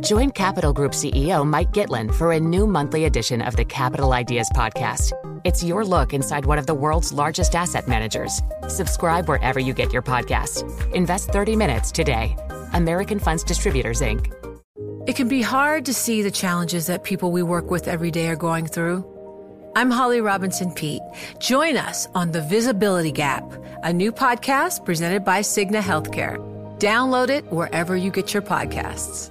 Join Capital Group CEO Mike Gitlin for a new monthly edition of the Capital Ideas Podcast. It's your look inside one of the world's largest asset managers. Subscribe wherever you get your podcasts. Invest 30 minutes today. American Funds Distributors, Inc. It can be hard to see the challenges that people we work with every day are going through. I'm Holly Robinson Peete. Join us on The Visibility Gap, a new podcast presented by Cigna Healthcare. Download it wherever you get your podcasts.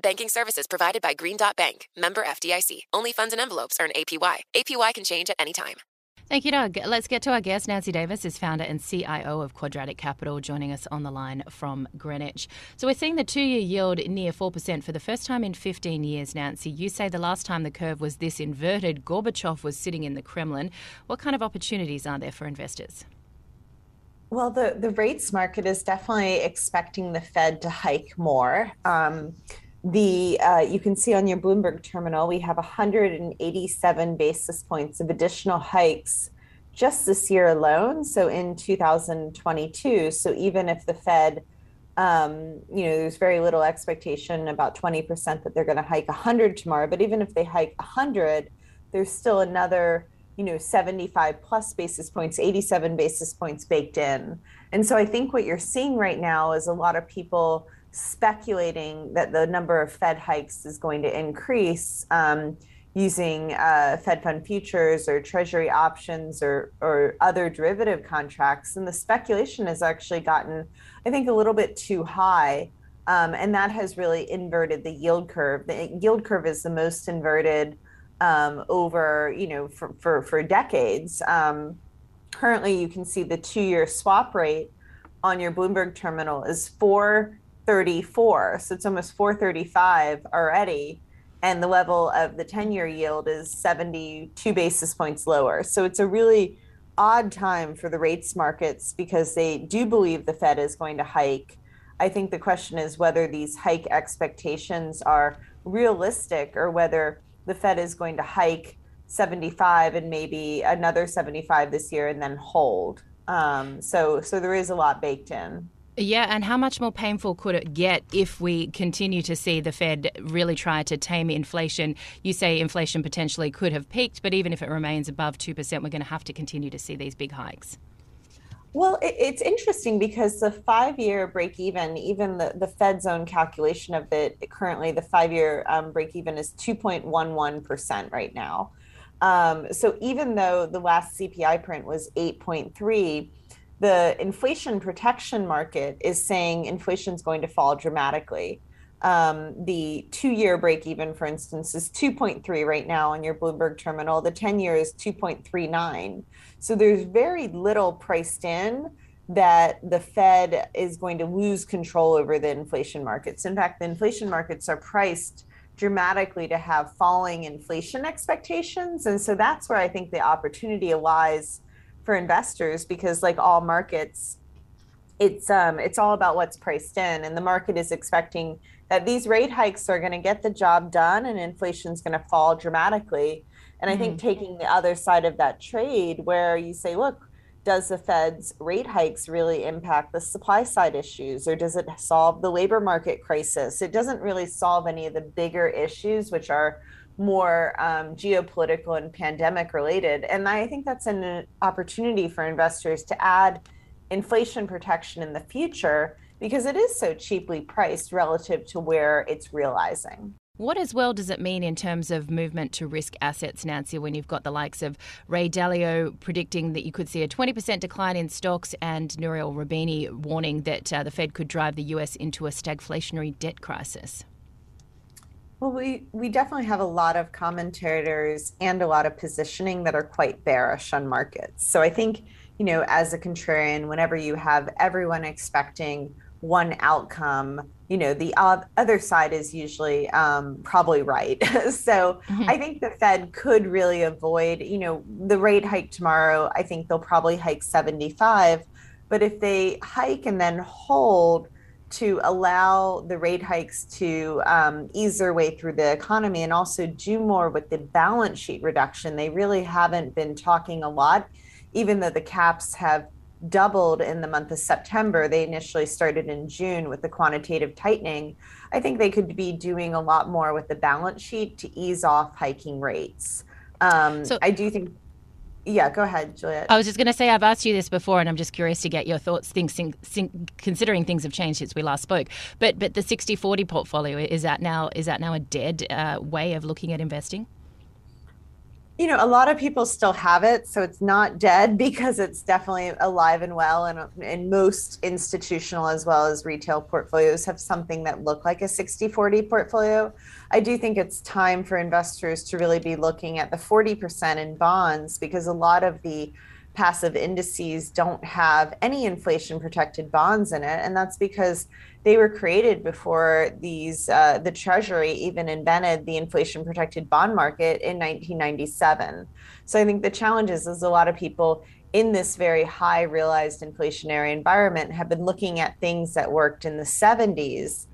Banking services provided by Green Dot Bank, member FDIC. Only funds and envelopes earn APY. APY can change at any time. Thank you, Doug. Let's get to our guest. Nancy Davis is founder and CIO of Quadratic Capital, joining us on the line from Greenwich. So we're seeing the two-year yield near 4% for the first time in 15 years, Nancy. You say the last time the curve was this inverted, Gorbachev was sitting in the Kremlin. What kind of opportunities are there for investors? Well, the, the rates market is definitely expecting the Fed to hike more. Um, the uh, you can see on your Bloomberg terminal we have 187 basis points of additional hikes just this year alone. So in 2022, so even if the Fed, um, you know, there's very little expectation about 20% that they're going to hike 100 tomorrow. But even if they hike 100, there's still another you know 75 plus basis points 87 basis points baked in and so i think what you're seeing right now is a lot of people speculating that the number of fed hikes is going to increase um, using uh, fed fund futures or treasury options or, or other derivative contracts and the speculation has actually gotten i think a little bit too high um, and that has really inverted the yield curve the yield curve is the most inverted um, over you know for for, for decades. Um, currently, you can see the two-year swap rate on your Bloomberg terminal is 434, so it's almost 435 already, and the level of the 10-year yield is 72 basis points lower. So it's a really odd time for the rates markets because they do believe the Fed is going to hike. I think the question is whether these hike expectations are realistic or whether the Fed is going to hike 75 and maybe another 75 this year and then hold. Um, so, so there is a lot baked in. Yeah, and how much more painful could it get if we continue to see the Fed really try to tame inflation? You say inflation potentially could have peaked, but even if it remains above 2%, we're going to have to continue to see these big hikes. Well, it's interesting because the five year break even, even the, the Fed's own calculation of it currently, the five year um, break even is 2.11% right now. Um, so even though the last CPI print was 8.3, the inflation protection market is saying inflation is going to fall dramatically. Um, the two year break even, for instance, is 2.3 right now on your Bloomberg terminal. The 10 year is 2.39. So there's very little priced in that the Fed is going to lose control over the inflation markets. In fact, the inflation markets are priced dramatically to have falling inflation expectations. And so that's where I think the opportunity lies for investors because like all markets, it's um it's all about what's priced in and the market is expecting that these rate hikes are going to get the job done and inflation is going to fall dramatically and mm-hmm. I think mm-hmm. taking the other side of that trade, where you say, look, does the Fed's rate hikes really impact the supply side issues, or does it solve the labor market crisis? It doesn't really solve any of the bigger issues, which are more um, geopolitical and pandemic related. And I think that's an opportunity for investors to add inflation protection in the future because it is so cheaply priced relative to where it's realizing. What as well does it mean in terms of movement to risk assets, Nancy, when you've got the likes of Ray Dalio predicting that you could see a 20% decline in stocks and Nouriel Roubini warning that uh, the Fed could drive the US into a stagflationary debt crisis? Well, we, we definitely have a lot of commentators and a lot of positioning that are quite bearish on markets. So I think, you know, as a contrarian, whenever you have everyone expecting one outcome you know the other side is usually um, probably right so mm-hmm. i think the fed could really avoid you know the rate hike tomorrow i think they'll probably hike 75 but if they hike and then hold to allow the rate hikes to um, ease their way through the economy and also do more with the balance sheet reduction they really haven't been talking a lot even though the caps have doubled in the month of September. They initially started in June with the quantitative tightening. I think they could be doing a lot more with the balance sheet to ease off hiking rates. Um, so I do think. Yeah, go ahead, Juliette. I was just going to say I've asked you this before, and I'm just curious to get your thoughts. Things, considering things have changed since we last spoke, but but the 60-40 portfolio is that now is that now a dead uh, way of looking at investing? You know, a lot of people still have it, so it's not dead because it's definitely alive and well. And, and most institutional as well as retail portfolios have something that look like a 60 40 portfolio. I do think it's time for investors to really be looking at the 40% in bonds because a lot of the passive indices don't have any inflation protected bonds in it. And that's because they were created before these uh, the treasury even invented the inflation protected bond market in 1997 so i think the challenge is, is a lot of people in this very high realized inflationary environment have been looking at things that worked in the 70s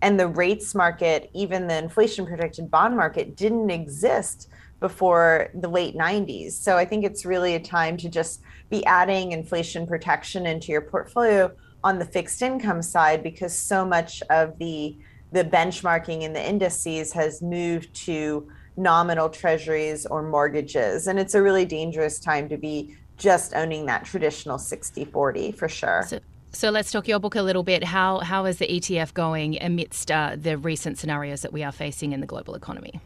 and the rates market even the inflation protected bond market didn't exist before the late 90s so i think it's really a time to just be adding inflation protection into your portfolio on the fixed income side because so much of the the benchmarking in the indices has moved to nominal treasuries or mortgages. And it's a really dangerous time to be just owning that traditional 60-40 for sure. So, so let's talk your book a little bit. How how is the ETF going amidst uh, the recent scenarios that we are facing in the global economy?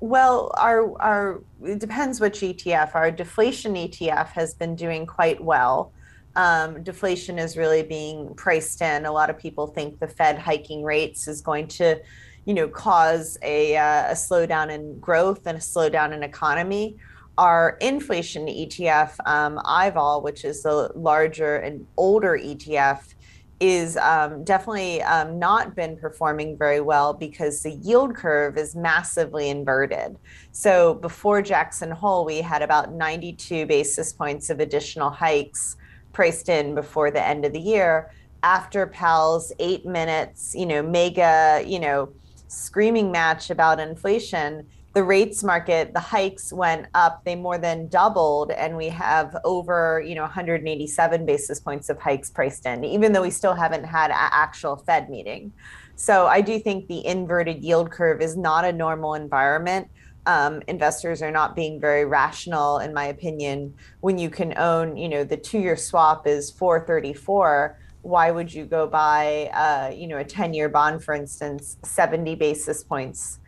Well, our our it depends which ETF. Our deflation ETF has been doing quite well um, deflation is really being priced in. A lot of people think the Fed hiking rates is going to, you know, cause a, uh, a slowdown in growth and a slowdown in economy. Our inflation ETF, um, IVOL, which is the larger and older ETF, is um, definitely um, not been performing very well because the yield curve is massively inverted. So before Jackson Hole, we had about 92 basis points of additional hikes priced in before the end of the year after Powell's eight minutes, you know, mega, you know, screaming match about inflation, the rates market, the hikes went up. They more than doubled, and we have over, you know, 187 basis points of hikes priced in, even though we still haven't had an actual Fed meeting. So I do think the inverted yield curve is not a normal environment um, investors are not being very rational, in my opinion. When you can own, you know, the two-year swap is 434. Why would you go buy, uh, you know, a 10-year bond, for instance, 70 basis points,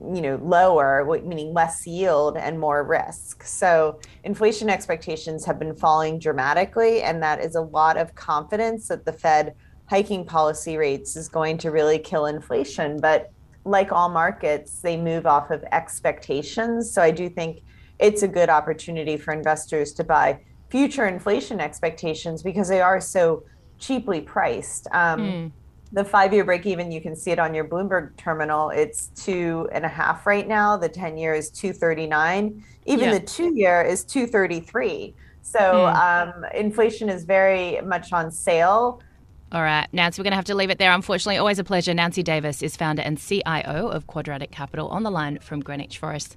you know, lower, meaning less yield and more risk? So inflation expectations have been falling dramatically, and that is a lot of confidence that the Fed hiking policy rates is going to really kill inflation. But like all markets, they move off of expectations. So I do think it's a good opportunity for investors to buy future inflation expectations because they are so cheaply priced. Um, mm. The five year break even, you can see it on your Bloomberg terminal. It's two and a half right now. The 10 year is 239. Even yeah. the two year is 233. So mm. um, inflation is very much on sale. All right, Nancy, we're going to have to leave it there. Unfortunately, always a pleasure. Nancy Davis is founder and CIO of Quadratic Capital on the line from Greenwich Forest.